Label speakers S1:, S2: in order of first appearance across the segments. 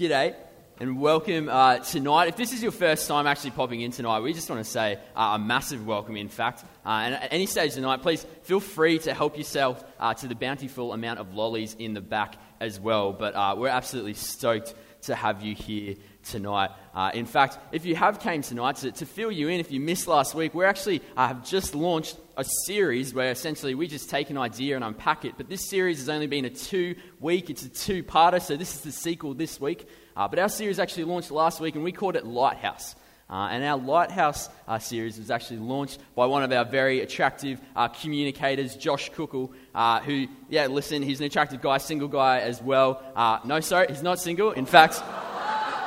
S1: G'day and welcome uh, tonight. If this is your first time actually popping in tonight, we just want to say uh, a massive welcome, in fact. Uh, and at any stage tonight, please feel free to help yourself uh, to the bountiful amount of lollies in the back as well. But uh, we're absolutely stoked to have you here tonight. Uh, in fact, if you have came tonight, to, to fill you in, if you missed last week, we actually have just launched a series where essentially we just take an idea and unpack it. But this series has only been a two week, it's a two parter, so this is the sequel this week. Uh, but our series actually launched last week and we called it Lighthouse. Uh, and our Lighthouse uh, series was actually launched by one of our very attractive uh, communicators, Josh Cookle, uh, who, yeah, listen, he's an attractive guy, single guy as well. Uh, no, sorry, he's not single. In fact,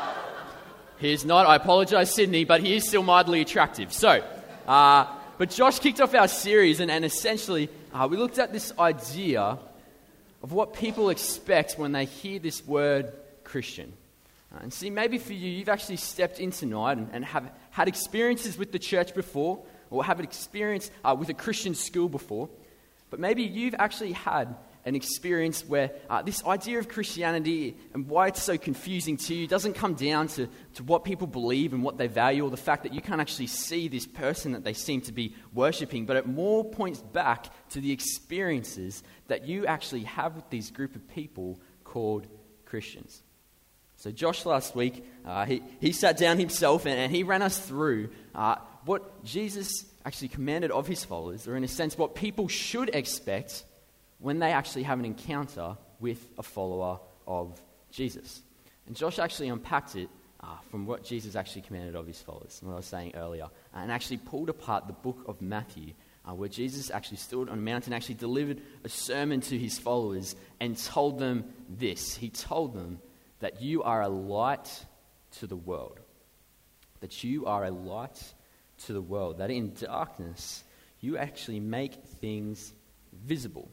S1: he's not. I apologize, Sydney, but he is still mildly attractive. So, uh, but Josh kicked off our series, and, and essentially, we looked at this idea of what people expect when they hear this word Christian. Uh, and see, maybe for you, you've actually stepped in tonight and, and have had experiences with the church before, or have an experience uh, with a Christian school before. But maybe you've actually had an experience where uh, this idea of Christianity and why it's so confusing to you doesn't come down to, to what people believe and what they value, or the fact that you can't actually see this person that they seem to be worshipping, but it more points back to the experiences that you actually have with these group of people called Christians. So, Josh last week, uh, he, he sat down himself and, and he ran us through uh, what Jesus actually commanded of his followers, or in a sense, what people should expect when they actually have an encounter with a follower of Jesus. And Josh actually unpacked it uh, from what Jesus actually commanded of his followers, what I was saying earlier, and actually pulled apart the book of Matthew, uh, where Jesus actually stood on a mountain, actually delivered a sermon to his followers, and told them this. He told them that you are a light to the world. That you are a light to the world. That in darkness, you actually make things visible.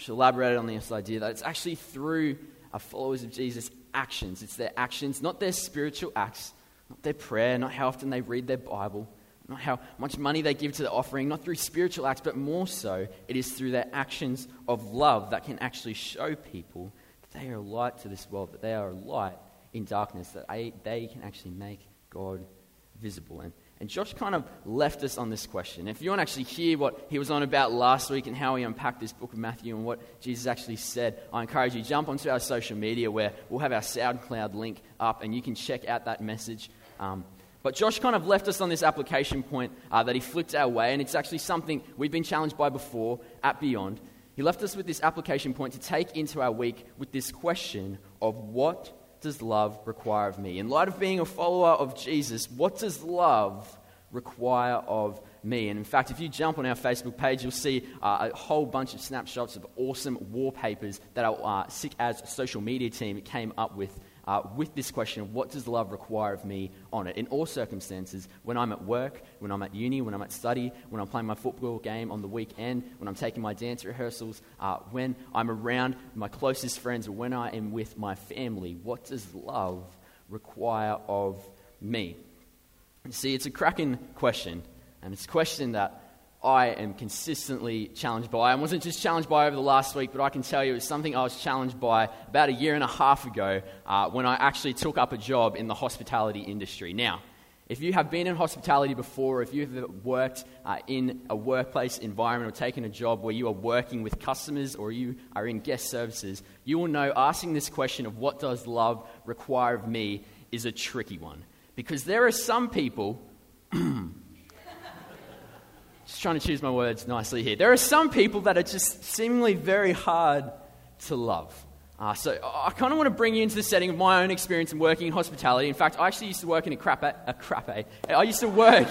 S1: Josh elaborated on this idea that it's actually through our followers of Jesus' actions. It's their actions, not their spiritual acts, not their prayer, not how often they read their Bible, not how much money they give to the offering, not through spiritual acts, but more so, it is through their actions of love that can actually show people that they are a light to this world, that they are a light in darkness, that they, they can actually make God visible. And, and Josh kind of left us on this question. If you want to actually hear what he was on about last week and how he unpacked this book of Matthew and what Jesus actually said, I encourage you jump onto our social media where we'll have our SoundCloud link up and you can check out that message. Um, but Josh kind of left us on this application point uh, that he flipped our way, and it's actually something we've been challenged by before at Beyond. He left us with this application point to take into our week with this question of what does love require of me? In light of being a follower of Jesus, what does love require of me? And in fact, if you jump on our Facebook page, you'll see uh, a whole bunch of snapshots of awesome wallpapers that our uh, Sick As social media team came up with uh, with this question of what does love require of me on it in all circumstances when I'm at work, when I'm at uni, when I'm at study, when I'm playing my football game on the weekend, when I'm taking my dance rehearsals, uh, when I'm around my closest friends, or when I am with my family. What does love require of me? See, it's a cracking question, and it's a question that I am consistently challenged by. I wasn't just challenged by over the last week, but I can tell you it was something I was challenged by about a year and a half ago uh, when I actually took up a job in the hospitality industry. Now, if you have been in hospitality before, if you've worked uh, in a workplace environment or taken a job where you are working with customers or you are in guest services, you will know asking this question of what does love require of me is a tricky one. Because there are some people Just trying to choose my words nicely here. There are some people that are just seemingly very hard to love. Uh, so I kind of want to bring you into the setting of my own experience in working in hospitality. In fact, I actually used to work in a crap a crap I used to work.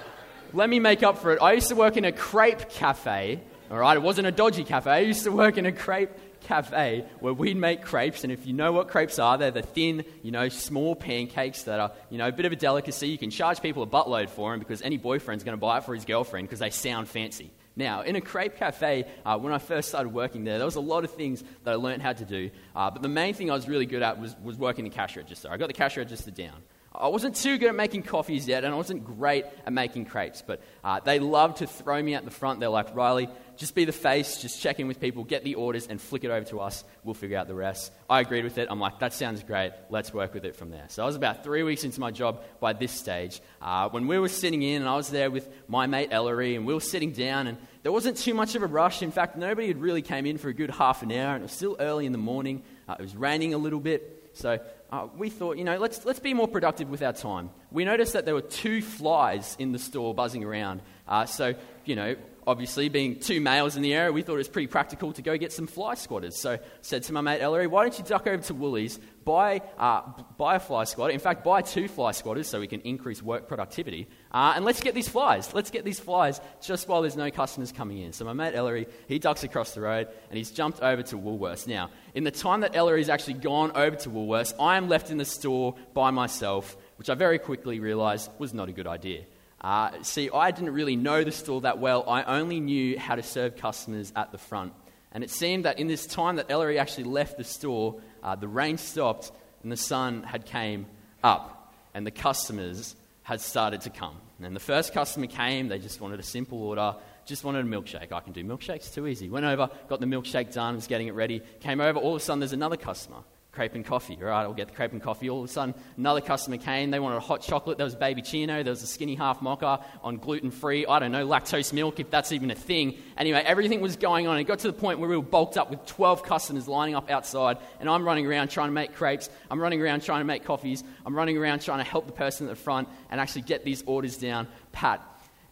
S1: let me make up for it. I used to work in a crepe cafe. All right, it wasn't a dodgy cafe. I used to work in a crepe cafe where we'd make crepes. And if you know what crepes are, they're the thin, you know, small pancakes that are, you know, a bit of a delicacy. You can charge people a buttload for them because any boyfriend's going to buy it for his girlfriend because they sound fancy. Now, in a crepe cafe, uh, when I first started working there, there was a lot of things that I learned how to do. Uh, but the main thing I was really good at was, was working the cash register. I got the cash register down. I wasn't too good at making coffees yet, and I wasn't great at making crepes, but uh, they loved to throw me at the front. They're like, Riley, just be the face, just check in with people, get the orders, and flick it over to us. We'll figure out the rest. I agreed with it. I'm like, that sounds great. Let's work with it from there. So I was about three weeks into my job by this stage uh, when we were sitting in, and I was there with my mate Ellery, and we were sitting down, and there wasn't too much of a rush. In fact, nobody had really came in for a good half an hour, and it was still early in the morning. Uh, it was raining a little bit. So uh, we thought, you know, let's, let's be more productive with our time. We noticed that there were two flies in the store buzzing around. Uh, so, you know, obviously, being two males in the area, we thought it was pretty practical to go get some fly squatters. So I said to my mate Ellery, why don't you duck over to Woolies, buy, uh, buy a fly squatter, in fact, buy two fly squatters so we can increase work productivity, uh, and let's get these flies. Let's get these flies just while there's no customers coming in. So my mate Ellery, he ducks across the road and he's jumped over to Woolworths. Now, in the time that Ellery's actually gone over to Woolworths, I am left in the store by myself, which I very quickly realised was not a good idea. Uh, see, I didn't really know the store that well. I only knew how to serve customers at the front. And it seemed that in this time that Ellery actually left the store, uh, the rain stopped and the sun had came up, and the customers had started to come. And the first customer came, they just wanted a simple order, just wanted a milkshake. I can do milkshakes, too easy. Went over, got the milkshake done, was getting it ready. Came over, all of a sudden there's another customer crepe and coffee. All right, I'll get the crepe and coffee. All of a sudden, another customer came. They wanted a hot chocolate. There was baby chino. There was a skinny half mocha on gluten free. I don't know, lactose milk, if that's even a thing. Anyway, everything was going on. It got to the point where we were bulked up with 12 customers lining up outside, and I'm running around trying to make crepes. I'm running around trying to make coffees. I'm running around trying to help the person at the front and actually get these orders down pat.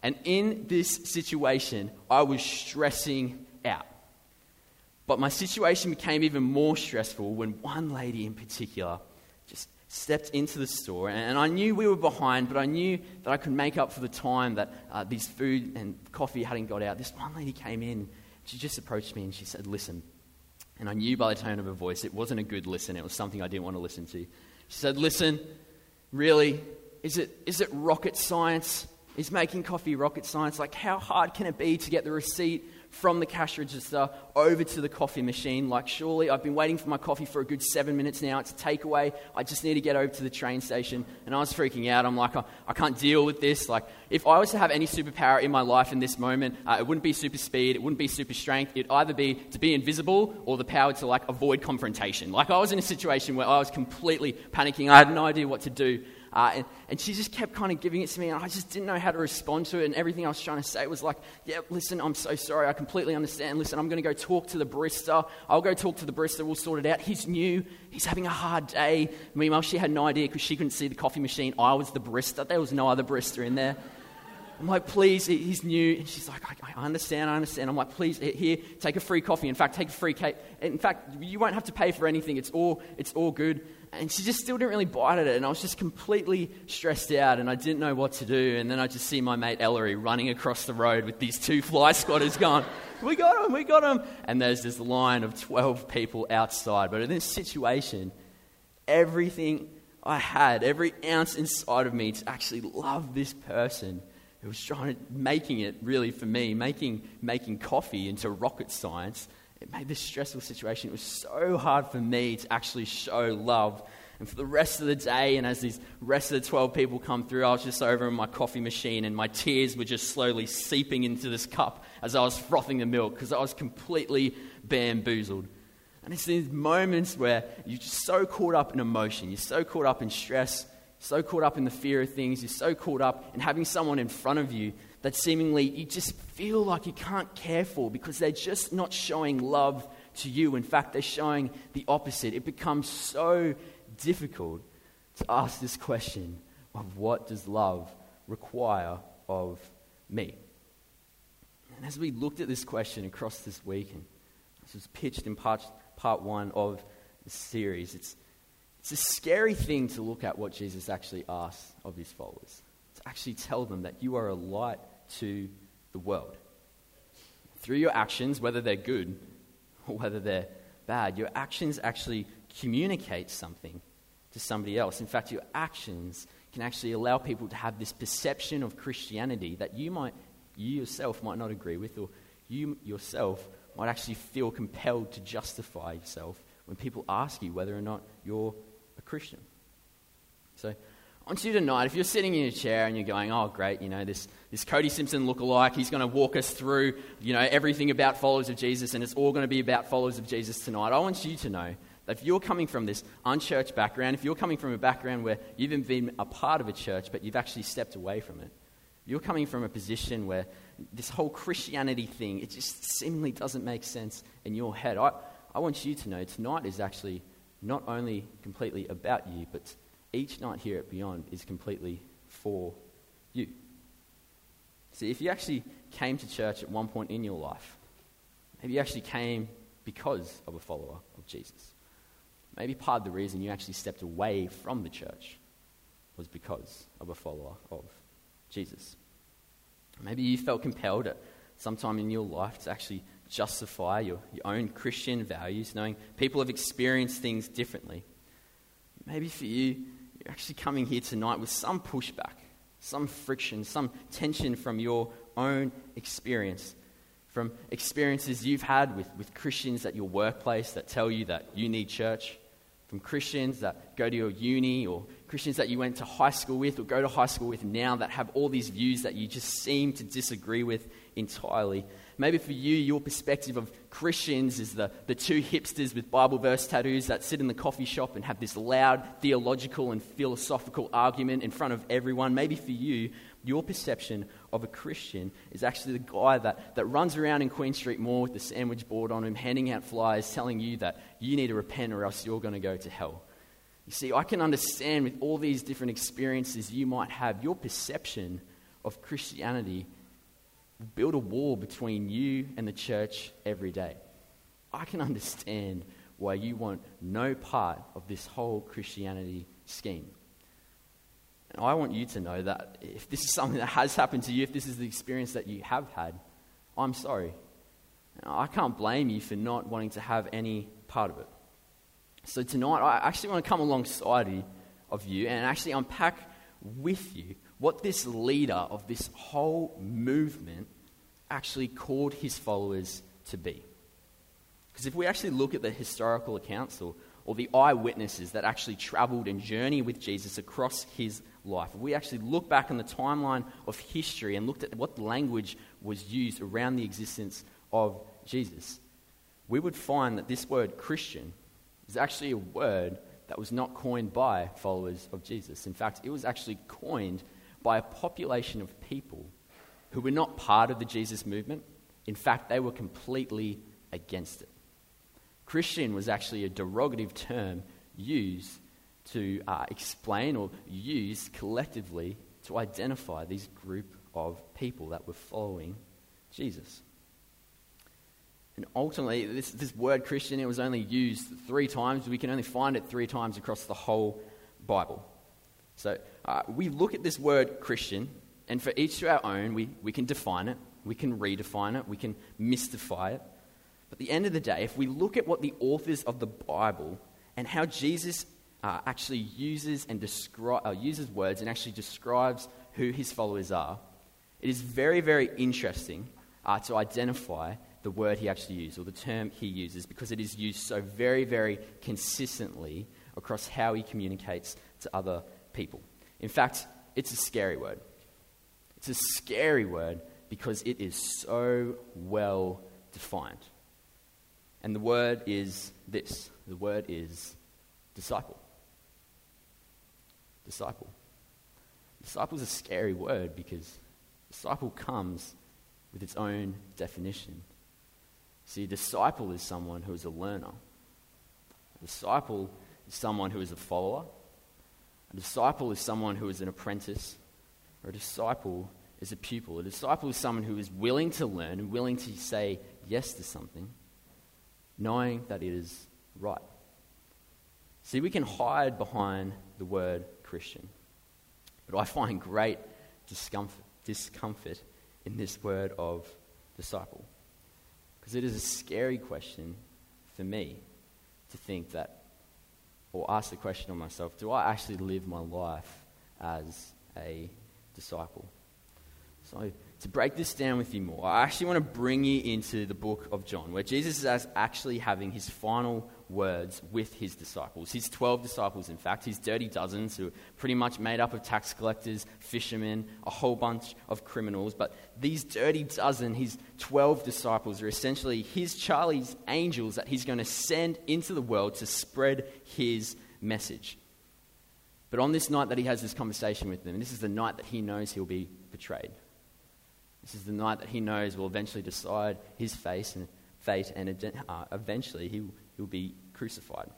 S1: And in this situation, I was stressing out. But my situation became even more stressful when one lady in particular just stepped into the store. And I knew we were behind, but I knew that I could make up for the time that uh, these food and coffee hadn't got out. This one lady came in. She just approached me and she said, Listen. And I knew by the tone of her voice it wasn't a good listen. It was something I didn't want to listen to. She said, Listen, really? Is it, is it rocket science? Is making coffee rocket science? Like, how hard can it be to get the receipt from the cash register over to the coffee machine. Like, surely I've been waiting for my coffee for a good seven minutes now. It's a takeaway. I just need to get over to the train station. And I was freaking out. I'm like, I, I can't deal with this. Like, if I was to have any superpower in my life in this moment, uh, it wouldn't be super speed, it wouldn't be super strength. It'd either be to be invisible or the power to, like, avoid confrontation. Like, I was in a situation where I was completely panicking. I had no idea what to do. Uh, and, and she just kept kind of giving it to me, and I just didn't know how to respond to it. And everything I was trying to say was like, Yeah, listen, I'm so sorry. I completely understand. Listen, I'm going to go talk to the barista. I'll go talk to the barista. We'll sort it out. He's new. He's having a hard day. Meanwhile, she had no idea because she couldn't see the coffee machine. I was the barista. There was no other barista in there. I'm like, please, he's new. And she's like, I, I, understand, I understand. I'm like, please, here, take a free coffee. In fact, take a free cake. In fact, you won't have to pay for anything. It's all, it's all good. And she just still didn't really bite at it. And I was just completely stressed out and I didn't know what to do. And then I just see my mate Ellery running across the road with these two fly squatters going, We got him, we got him. And there's this line of 12 people outside. But in this situation, everything I had, every ounce inside of me to actually love this person who was trying to, making it really for me, making, making coffee into rocket science it made this stressful situation. It was so hard for me to actually show love. And for the rest of the day, and as these rest of the 12 people come through, I was just over in my coffee machine, and my tears were just slowly seeping into this cup as I was frothing the milk because I was completely bamboozled. And it's these moments where you're just so caught up in emotion, you're so caught up in stress, so caught up in the fear of things, you're so caught up in having someone in front of you that seemingly you just feel like you can't care for because they're just not showing love to you. In fact, they're showing the opposite. It becomes so difficult to ask this question of what does love require of me? And as we looked at this question across this week, and this was pitched in part, part one of the series, it's, it's a scary thing to look at what Jesus actually asks of his followers actually tell them that you are a light to the world. Through your actions, whether they're good or whether they're bad, your actions actually communicate something to somebody else. In fact, your actions can actually allow people to have this perception of Christianity that you might you yourself might not agree with or you yourself might actually feel compelled to justify yourself when people ask you whether or not you're a Christian. So I want you tonight, if you're sitting in a chair and you're going, oh, great, you know, this, this Cody Simpson lookalike, he's going to walk us through, you know, everything about followers of Jesus, and it's all going to be about followers of Jesus tonight. I want you to know that if you're coming from this unchurched background, if you're coming from a background where you've been a part of a church, but you've actually stepped away from it, you're coming from a position where this whole Christianity thing, it just seemingly doesn't make sense in your head. I, I want you to know tonight is actually not only completely about you, but each night here at Beyond is completely for you. See, if you actually came to church at one point in your life, maybe you actually came because of a follower of Jesus. Maybe part of the reason you actually stepped away from the church was because of a follower of Jesus. Maybe you felt compelled at some time in your life to actually justify your, your own Christian values, knowing people have experienced things differently. Maybe for you, you're actually coming here tonight with some pushback, some friction, some tension from your own experience, from experiences you've had with, with Christians at your workplace that tell you that you need church, from Christians that go to your uni or Christians that you went to high school with or go to high school with now that have all these views that you just seem to disagree with entirely. Maybe for you, your perspective of Christians is the, the two hipsters with Bible verse tattoos that sit in the coffee shop and have this loud theological and philosophical argument in front of everyone. Maybe for you, your perception of a Christian is actually the guy that, that runs around in Queen Street Mall with the sandwich board on him, handing out flyers, telling you that you need to repent or else you're going to go to hell. You see, I can understand with all these different experiences you might have, your perception of Christianity build a wall between you and the church every day. I can understand why you want no part of this whole Christianity scheme. And I want you to know that if this is something that has happened to you, if this is the experience that you have had, I'm sorry. I can't blame you for not wanting to have any part of it. So tonight, I actually want to come alongside of you and actually unpack with you what this leader of this whole movement actually called his followers to be. Because if we actually look at the historical accounts or, or the eyewitnesses that actually traveled and journeyed with Jesus across his life, if we actually look back on the timeline of history and looked at what language was used around the existence of Jesus, we would find that this word Christian is actually a word that was not coined by followers of Jesus. In fact, it was actually coined by a population of people who were not part of the Jesus movement. In fact, they were completely against it. Christian was actually a derogative term used to uh, explain or used collectively to identify these group of people that were following Jesus. And ultimately, this, this word Christian, it was only used three times. We can only find it three times across the whole Bible. So uh, we look at this word Christian, and for each to our own, we, we can define it, we can redefine it, we can mystify it. But at the end of the day, if we look at what the authors of the Bible and how Jesus uh, actually uses and descri- uh, uses words and actually describes who his followers are, it is very, very interesting uh, to identify the word he actually used or the term he uses because it is used so very, very consistently across how he communicates to other people. In fact, it's a scary word. It's a scary word because it is so well defined. And the word is this the word is disciple. Disciple. Disciple is a scary word because disciple comes with its own definition. See, a disciple is someone who is a learner. A disciple is someone who is a follower. A disciple is someone who is an apprentice. Or a disciple is a pupil. A disciple is someone who is willing to learn and willing to say yes to something, knowing that it is right. See, we can hide behind the word Christian. But I find great discomfort, discomfort in this word of disciple. Because it is a scary question for me to think that, or ask the question of myself do I actually live my life as a disciple? So, to break this down with you more, I actually want to bring you into the book of John, where Jesus is actually having his final words with his disciples. His 12 disciples, in fact, his dirty dozens, who are pretty much made up of tax collectors, fishermen, a whole bunch of criminals. But these dirty dozen, his 12 disciples, are essentially his Charlie's angels that he's going to send into the world to spread his message. But on this night that he has this conversation with them, this is the night that he knows he'll be betrayed. This is the night that he knows will eventually decide his face and fate, and uh, eventually he will be crucified.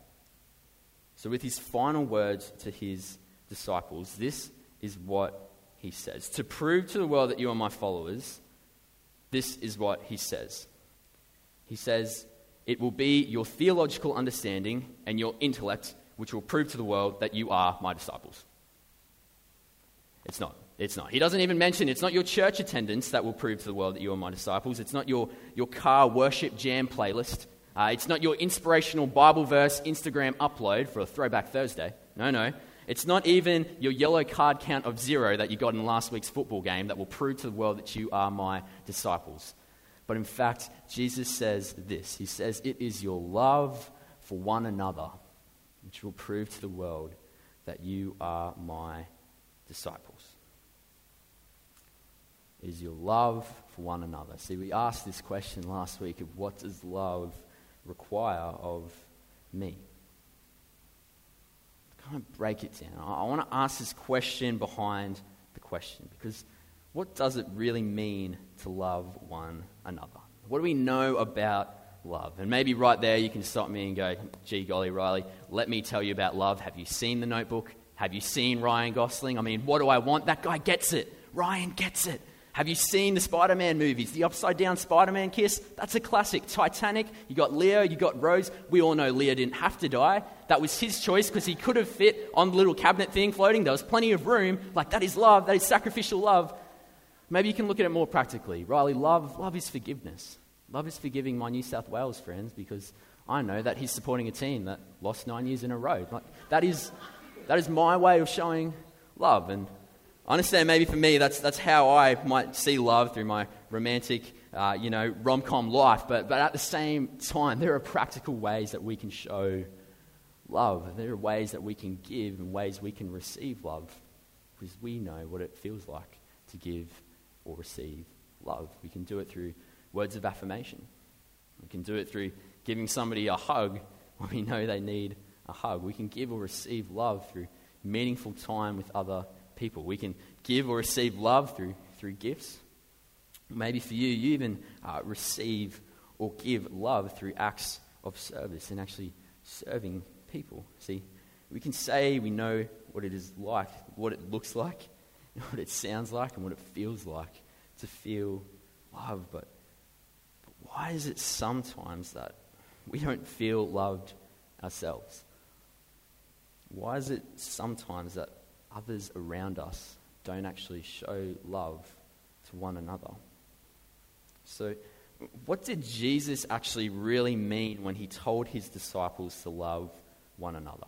S1: So, with his final words to his disciples, this is what he says. To prove to the world that you are my followers, this is what he says. He says, It will be your theological understanding and your intellect which will prove to the world that you are my disciples. It's not. It's not. He doesn't even mention it's not your church attendance that will prove to the world that you are my disciples. It's not your, your car worship jam playlist. Uh, it's not your inspirational Bible verse Instagram upload for a Throwback Thursday. No, no. It's not even your yellow card count of zero that you got in last week's football game that will prove to the world that you are my disciples. But in fact, Jesus says this He says, It is your love for one another which will prove to the world that you are my disciples is your love for one another. See, we asked this question last week of what does love require of me? Kind of break it down. I want to ask this question behind the question because what does it really mean to love one another? What do we know about love? And maybe right there you can stop me and go, gee golly, Riley, let me tell you about love. Have you seen the notebook? Have you seen Ryan Gosling? I mean, what do I want? That guy gets it. Ryan gets it. Have you seen the Spider Man movies? The upside down Spider Man kiss? That's a classic. Titanic, you got Leo, you got Rose. We all know Leo didn't have to die. That was his choice because he could have fit on the little cabinet thing floating. There was plenty of room. Like, that is love. That is sacrificial love. Maybe you can look at it more practically. Riley, love, love is forgiveness. Love is forgiving my New South Wales friends because I know that he's supporting a team that lost nine years in a row. Like, that, is, that is my way of showing love. And I understand maybe for me that's, that's how I might see love through my romantic, uh, you know, rom com life. But, but at the same time, there are practical ways that we can show love. There are ways that we can give and ways we can receive love because we know what it feels like to give or receive love. We can do it through words of affirmation. We can do it through giving somebody a hug when we know they need a hug. We can give or receive love through meaningful time with other people. We can give or receive love through, through gifts. Maybe for you, you even uh, receive or give love through acts of service and actually serving people. See, we can say we know what it is like, what it looks like, what it sounds like, and what it feels like to feel love. But, but why is it sometimes that we don't feel loved ourselves? Why is it sometimes that others around us don't actually show love to one another. So, what did Jesus actually really mean when he told his disciples to love one another?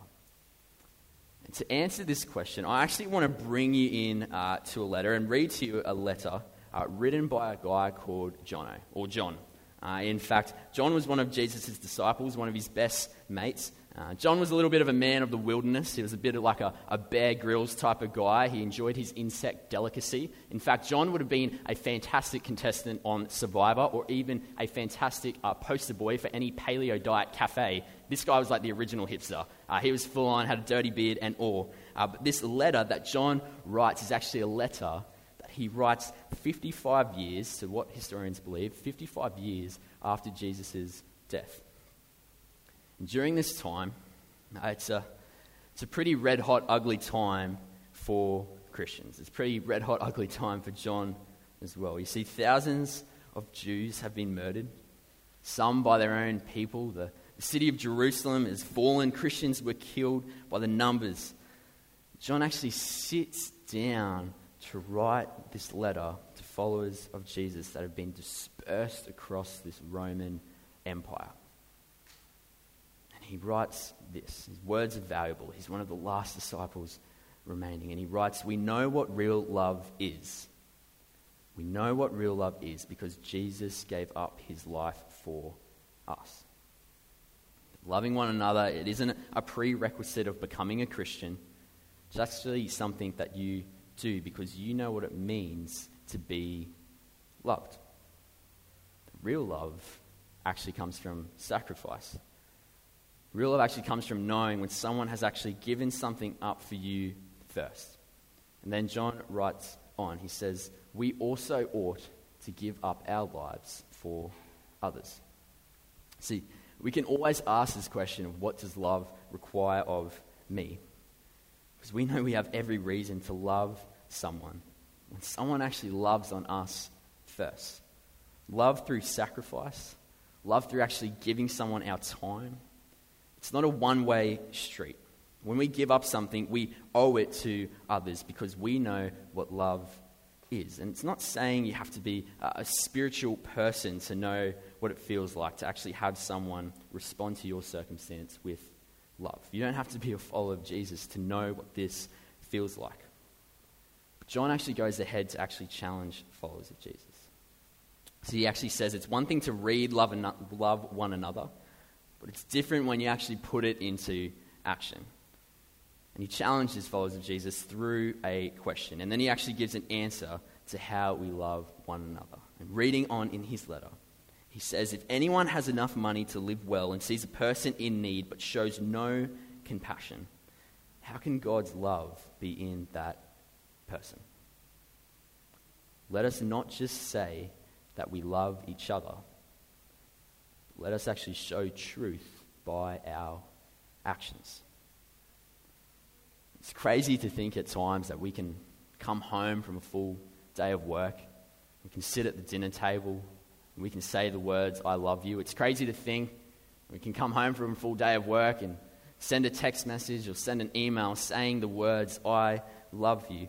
S1: And to answer this question, I actually want to bring you in uh, to a letter and read to you a letter uh, written by a guy called Jono, or John. Uh, in fact, John was one of Jesus' disciples, one of his best mates. Uh, John was a little bit of a man of the wilderness. He was a bit of like a, a Bear Grylls type of guy. He enjoyed his insect delicacy. In fact, John would have been a fantastic contestant on Survivor or even a fantastic uh, poster boy for any paleo diet cafe. This guy was like the original hipster. Uh, he was full on, had a dirty beard and all. Uh, but this letter that John writes is actually a letter that he writes 55 years, to what historians believe, 55 years after Jesus' death. During this time, it's a, it's a pretty red hot, ugly time for Christians. It's a pretty red hot, ugly time for John as well. You see, thousands of Jews have been murdered, some by their own people. The, the city of Jerusalem has fallen, Christians were killed by the numbers. John actually sits down to write this letter to followers of Jesus that have been dispersed across this Roman Empire he writes this. His words are valuable. He's one of the last disciples remaining. And he writes, We know what real love is. We know what real love is because Jesus gave up his life for us. Loving one another, it isn't a prerequisite of becoming a Christian. It's actually something that you do because you know what it means to be loved. Real love actually comes from sacrifice. Real love actually comes from knowing when someone has actually given something up for you first. And then John writes on, he says, We also ought to give up our lives for others. See, we can always ask this question of what does love require of me? Because we know we have every reason to love someone when someone actually loves on us first. Love through sacrifice, love through actually giving someone our time. It's not a one way street. When we give up something, we owe it to others because we know what love is. And it's not saying you have to be a spiritual person to know what it feels like to actually have someone respond to your circumstance with love. You don't have to be a follower of Jesus to know what this feels like. But John actually goes ahead to actually challenge followers of Jesus. So he actually says it's one thing to read, love, and love one another, but it's different when you actually put it into action. And he challenges followers of Jesus through a question. And then he actually gives an answer to how we love one another. And reading on in his letter, he says, If anyone has enough money to live well and sees a person in need but shows no compassion, how can God's love be in that person? Let us not just say that we love each other, let us actually show truth by our actions. It's crazy to think at times that we can come home from a full day of work, we can sit at the dinner table, and we can say the words, I love you. It's crazy to think we can come home from a full day of work and send a text message or send an email saying the words, I love you,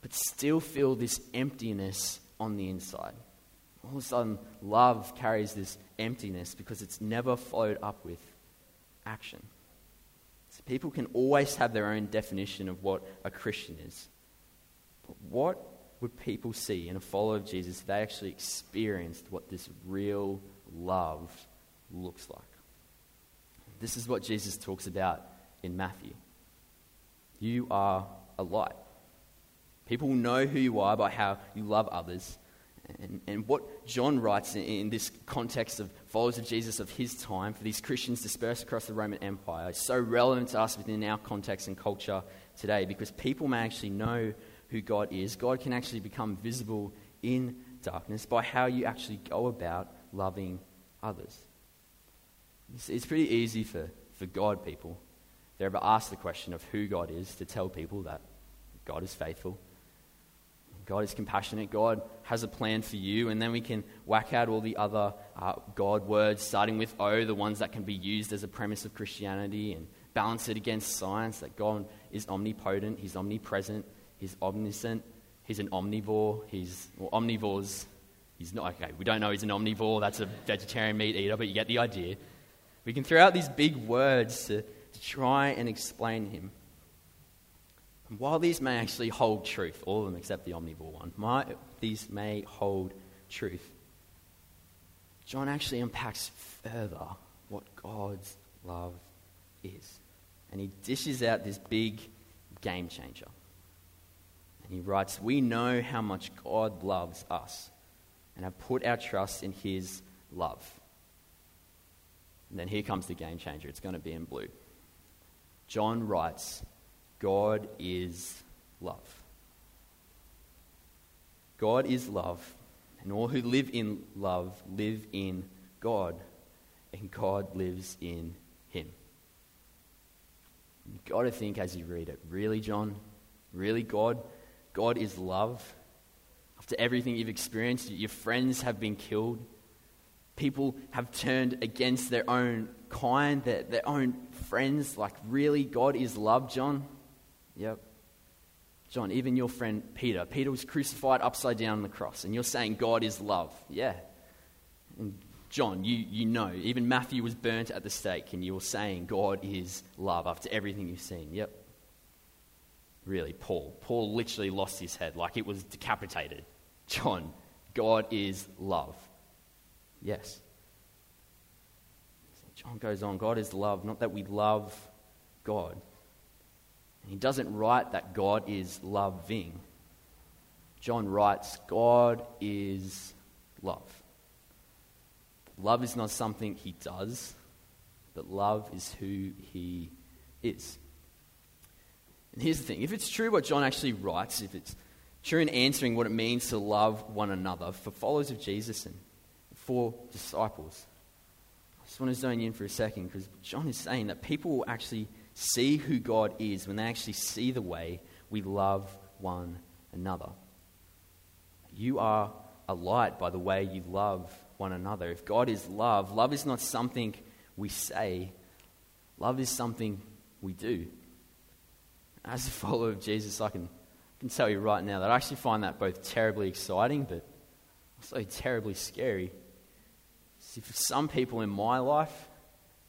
S1: but still feel this emptiness on the inside. All of a sudden, love carries this emptiness because it's never followed up with action. So people can always have their own definition of what a Christian is. But what would people see in a follower of Jesus if they actually experienced what this real love looks like? This is what Jesus talks about in Matthew. You are a light. People will know who you are by how you love others. And, and what John writes in, in, this context of followers of Jesus of his time, for these Christians dispersed across the Roman Empire, is so relevant to us within our context and culture today because people may actually know who God is. God can actually become visible in darkness by how you actually go about loving others. It's, it's pretty easy for, for God people, if they ever ask the question of who God is, to tell people that God is faithful God is compassionate. God has a plan for you. And then we can whack out all the other uh, God words, starting with O, the ones that can be used as a premise of Christianity, and balance it against science that God is omnipotent, He's omnipresent, He's omniscient, He's an omnivore, He's, well, omnivores, He's not, okay, we don't know He's an omnivore, that's a vegetarian meat eater, but you get the idea. We can throw out these big words to, to try and explain Him. While these may actually hold truth, all of them except the omnivore one, my, these may hold truth. John actually unpacks further what God's love is. And he dishes out this big game changer. And he writes, We know how much God loves us and have put our trust in his love. And then here comes the game changer. It's going to be in blue. John writes, God is love. God is love, and all who live in love live in God, and God lives in him. You've got to think as you read it really, John? Really, God? God is love? After everything you've experienced, your friends have been killed, people have turned against their own kind, their, their own friends. Like, really, God is love, John? Yep. John, even your friend Peter. Peter was crucified upside down on the cross, and you're saying God is love. Yeah. And John, you, you know, even Matthew was burnt at the stake, and you're saying God is love after everything you've seen. Yep. Really, Paul. Paul literally lost his head, like it was decapitated. John, God is love. Yes. John goes on God is love, not that we love God. And he doesn't write that God is loving. John writes, God is love. Love is not something he does, but love is who he is. And here's the thing if it's true what John actually writes, if it's true in answering what it means to love one another for followers of Jesus and for disciples, I just want to zone in for a second because John is saying that people will actually see who God is when they actually see the way we love one another. You are a light by the way you love one another. If God is love, love is not something we say, love is something we do. As a follower of Jesus, I can, I can tell you right now that I actually find that both terribly exciting but also terribly scary. See, for some people in my life,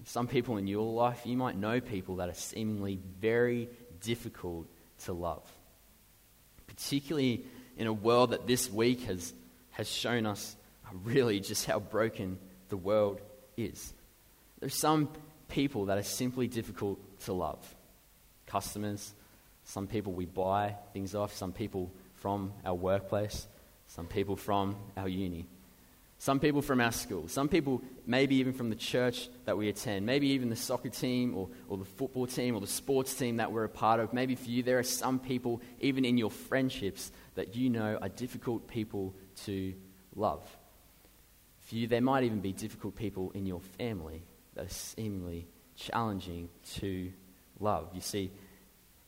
S1: some people in your life, you might know people that are seemingly very difficult to love. Particularly in a world that this week has, has shown us really just how broken the world is. There's some people that are simply difficult to love. Customers, some people we buy things off, some people from our workplace, some people from our uni. Some people from our school, some people maybe even from the church that we attend, maybe even the soccer team or, or the football team or the sports team that we're a part of. Maybe for you, there are some people, even in your friendships, that you know are difficult people to love. For you, there might even be difficult people in your family that are seemingly challenging to love. You see,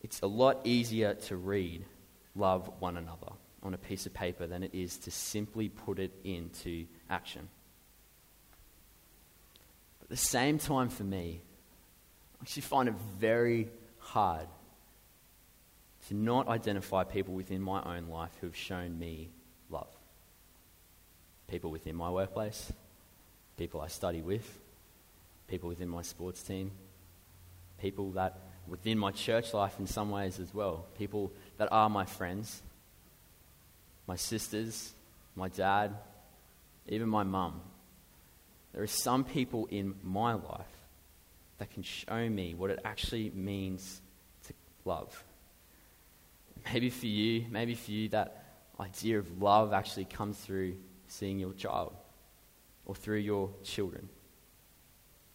S1: it's a lot easier to read love one another on a piece of paper than it is to simply put it into action. But at the same time, for me, I actually find it very hard to not identify people within my own life who have shown me love. People within my workplace, people I study with, people within my sports team, people that within my church life in some ways as well, people that are my friends, my sisters, my dad, even my mum. There are some people in my life that can show me what it actually means to love. Maybe for you, maybe for you, that idea of love actually comes through seeing your child or through your children.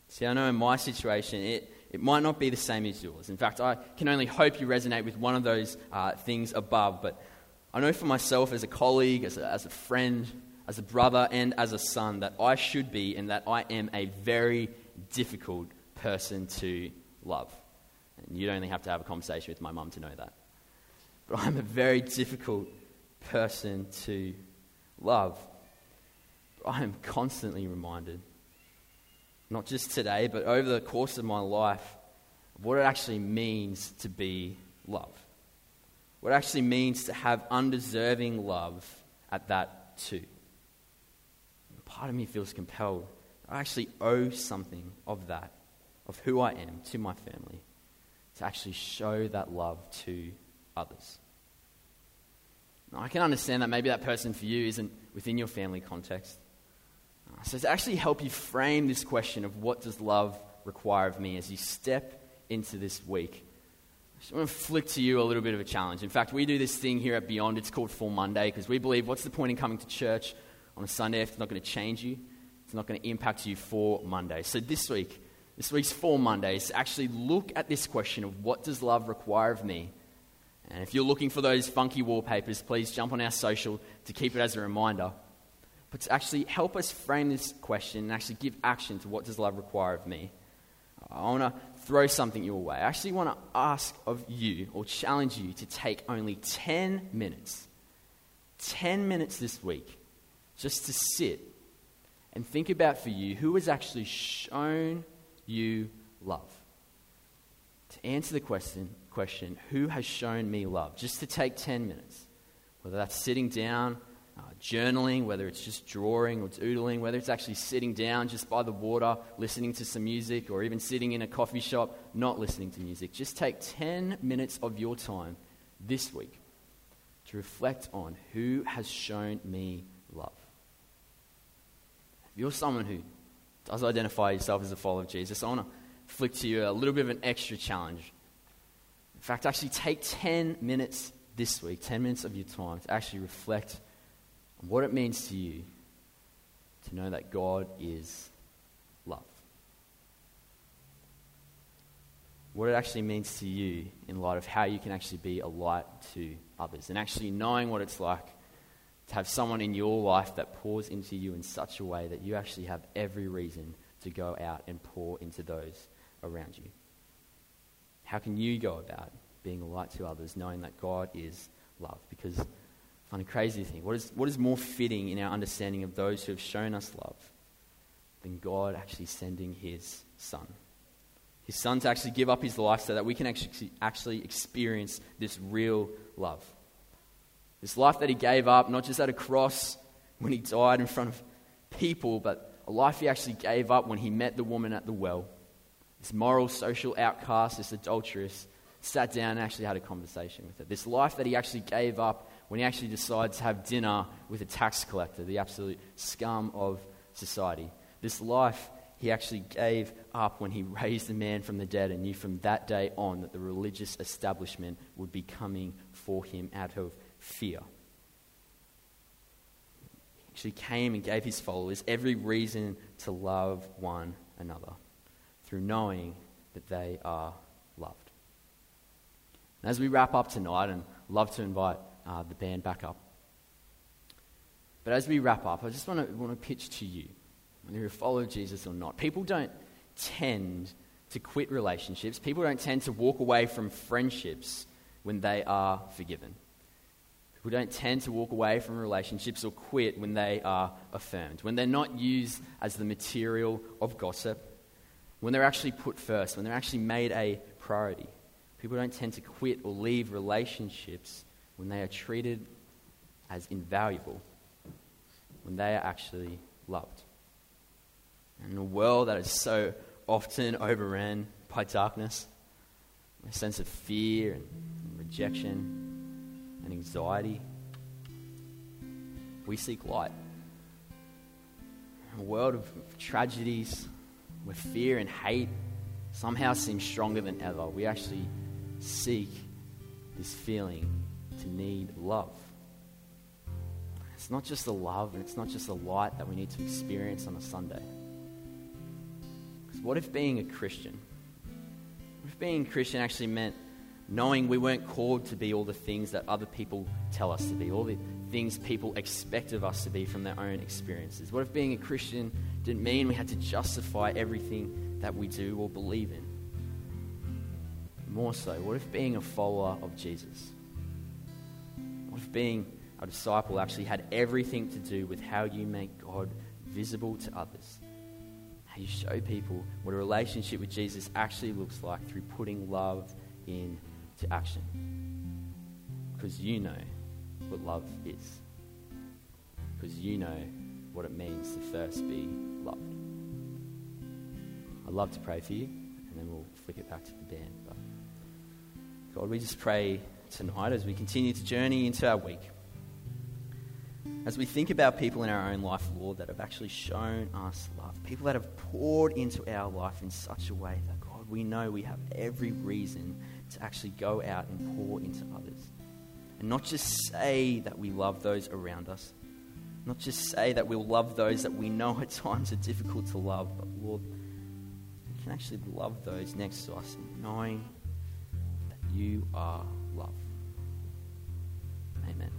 S1: See, I know in my situation, it, it might not be the same as yours. In fact, I can only hope you resonate with one of those uh, things above. But I know for myself, as a colleague, as a, as a friend, as a brother, and as a son, that I should be and that I am a very difficult person to love. And you'd only have to have a conversation with my mum to know that. But I'm a very difficult person to love. I am constantly reminded, not just today, but over the course of my life, of what it actually means to be love. What it actually means to have undeserving love at that too. Part of me feels compelled. I actually owe something of that, of who I am, to my family, to actually show that love to others. Now, I can understand that maybe that person for you isn't within your family context. Uh, so, to actually help you frame this question of what does love require of me as you step into this week, I just want to flick to you a little bit of a challenge. In fact, we do this thing here at Beyond. It's called Full Monday because we believe what's the point in coming to church on a Sunday if it's not going to change you? It's not going to impact you for Monday. So, this week, this week's Full Mondays, actually look at this question of what does love require of me and if you're looking for those funky wallpapers, please jump on our social to keep it as a reminder. But to actually help us frame this question and actually give action to what does love require of me, I want to throw something your way. I actually want to ask of you or challenge you to take only 10 minutes, 10 minutes this week, just to sit and think about for you who has actually shown you love. To answer the question, question Who has shown me love? Just to take 10 minutes. Whether that's sitting down, uh, journaling, whether it's just drawing or doodling, whether it's actually sitting down just by the water, listening to some music, or even sitting in a coffee shop, not listening to music. Just take 10 minutes of your time this week to reflect on who has shown me. If you're someone who does identify yourself as a follower of Jesus, I want to flick to you a little bit of an extra challenge. In fact, actually take 10 minutes this week, 10 minutes of your time, to actually reflect on what it means to you to know that God is love. What it actually means to you in light of how you can actually be a light to others, and actually knowing what it's like to have someone in your life that pours into you in such a way that you actually have every reason to go out and pour into those around you. How can you go about being a light to others knowing that God is love? Because find a crazy thing. What is, what is more fitting in our understanding of those who have shown us love than God actually sending his son? His son to actually give up his life so that we can actually, actually experience this real love. This life that he gave up, not just at a cross when he died in front of people, but a life he actually gave up when he met the woman at the well. This moral, social outcast, this adulteress, sat down and actually had a conversation with her. This life that he actually gave up when he actually decided to have dinner with a tax collector, the absolute scum of society. This life he actually gave up when he raised a man from the dead and knew from that day on that the religious establishment would be coming for him out of fear. He actually came and gave his followers every reason to love one another through knowing that they are loved. And as we wrap up tonight, and love to invite uh, the band back up. But as we wrap up, I just want to, want to pitch to you, whether you follow Jesus or not. People don't tend to quit relationships. People don't tend to walk away from friendships when they are forgiven. People don't tend to walk away from relationships or quit when they are affirmed, when they're not used as the material of gossip, when they're actually put first, when they're actually made a priority. People don't tend to quit or leave relationships when they are treated as invaluable, when they are actually loved. In a world that is so often overran by darkness, a sense of fear and rejection, and anxiety. We seek light. A world of tragedies where fear and hate somehow seem stronger than ever, we actually seek this feeling to need love. It's not just the love and it's not just the light that we need to experience on a Sunday. Because what if being a Christian, what if being Christian actually meant knowing we weren't called to be all the things that other people tell us to be, all the things people expect of us to be from their own experiences? What if being a Christian didn't mean we had to justify everything that we do or believe in? More so, what if being a follower of Jesus? What if being a disciple actually had everything to do with how you make God visible to others? How you show people what a relationship with Jesus actually looks like through putting love in to action. Because you know what love is. Because you know what it means to first be loved. I'd love to pray for you, and then we'll flick it back to the band. But God, we just pray tonight as we continue to journey into our week. As we think about people in our own life, Lord, that have actually shown us love, people that have poured into our life in such a way that, God, we know we have every reason to actually go out and pour into others. And not just say that we love those around us, not just say that we'll love those that we know at times are difficult to love, but Lord, we can actually love those next to us, knowing that you are love. Amen.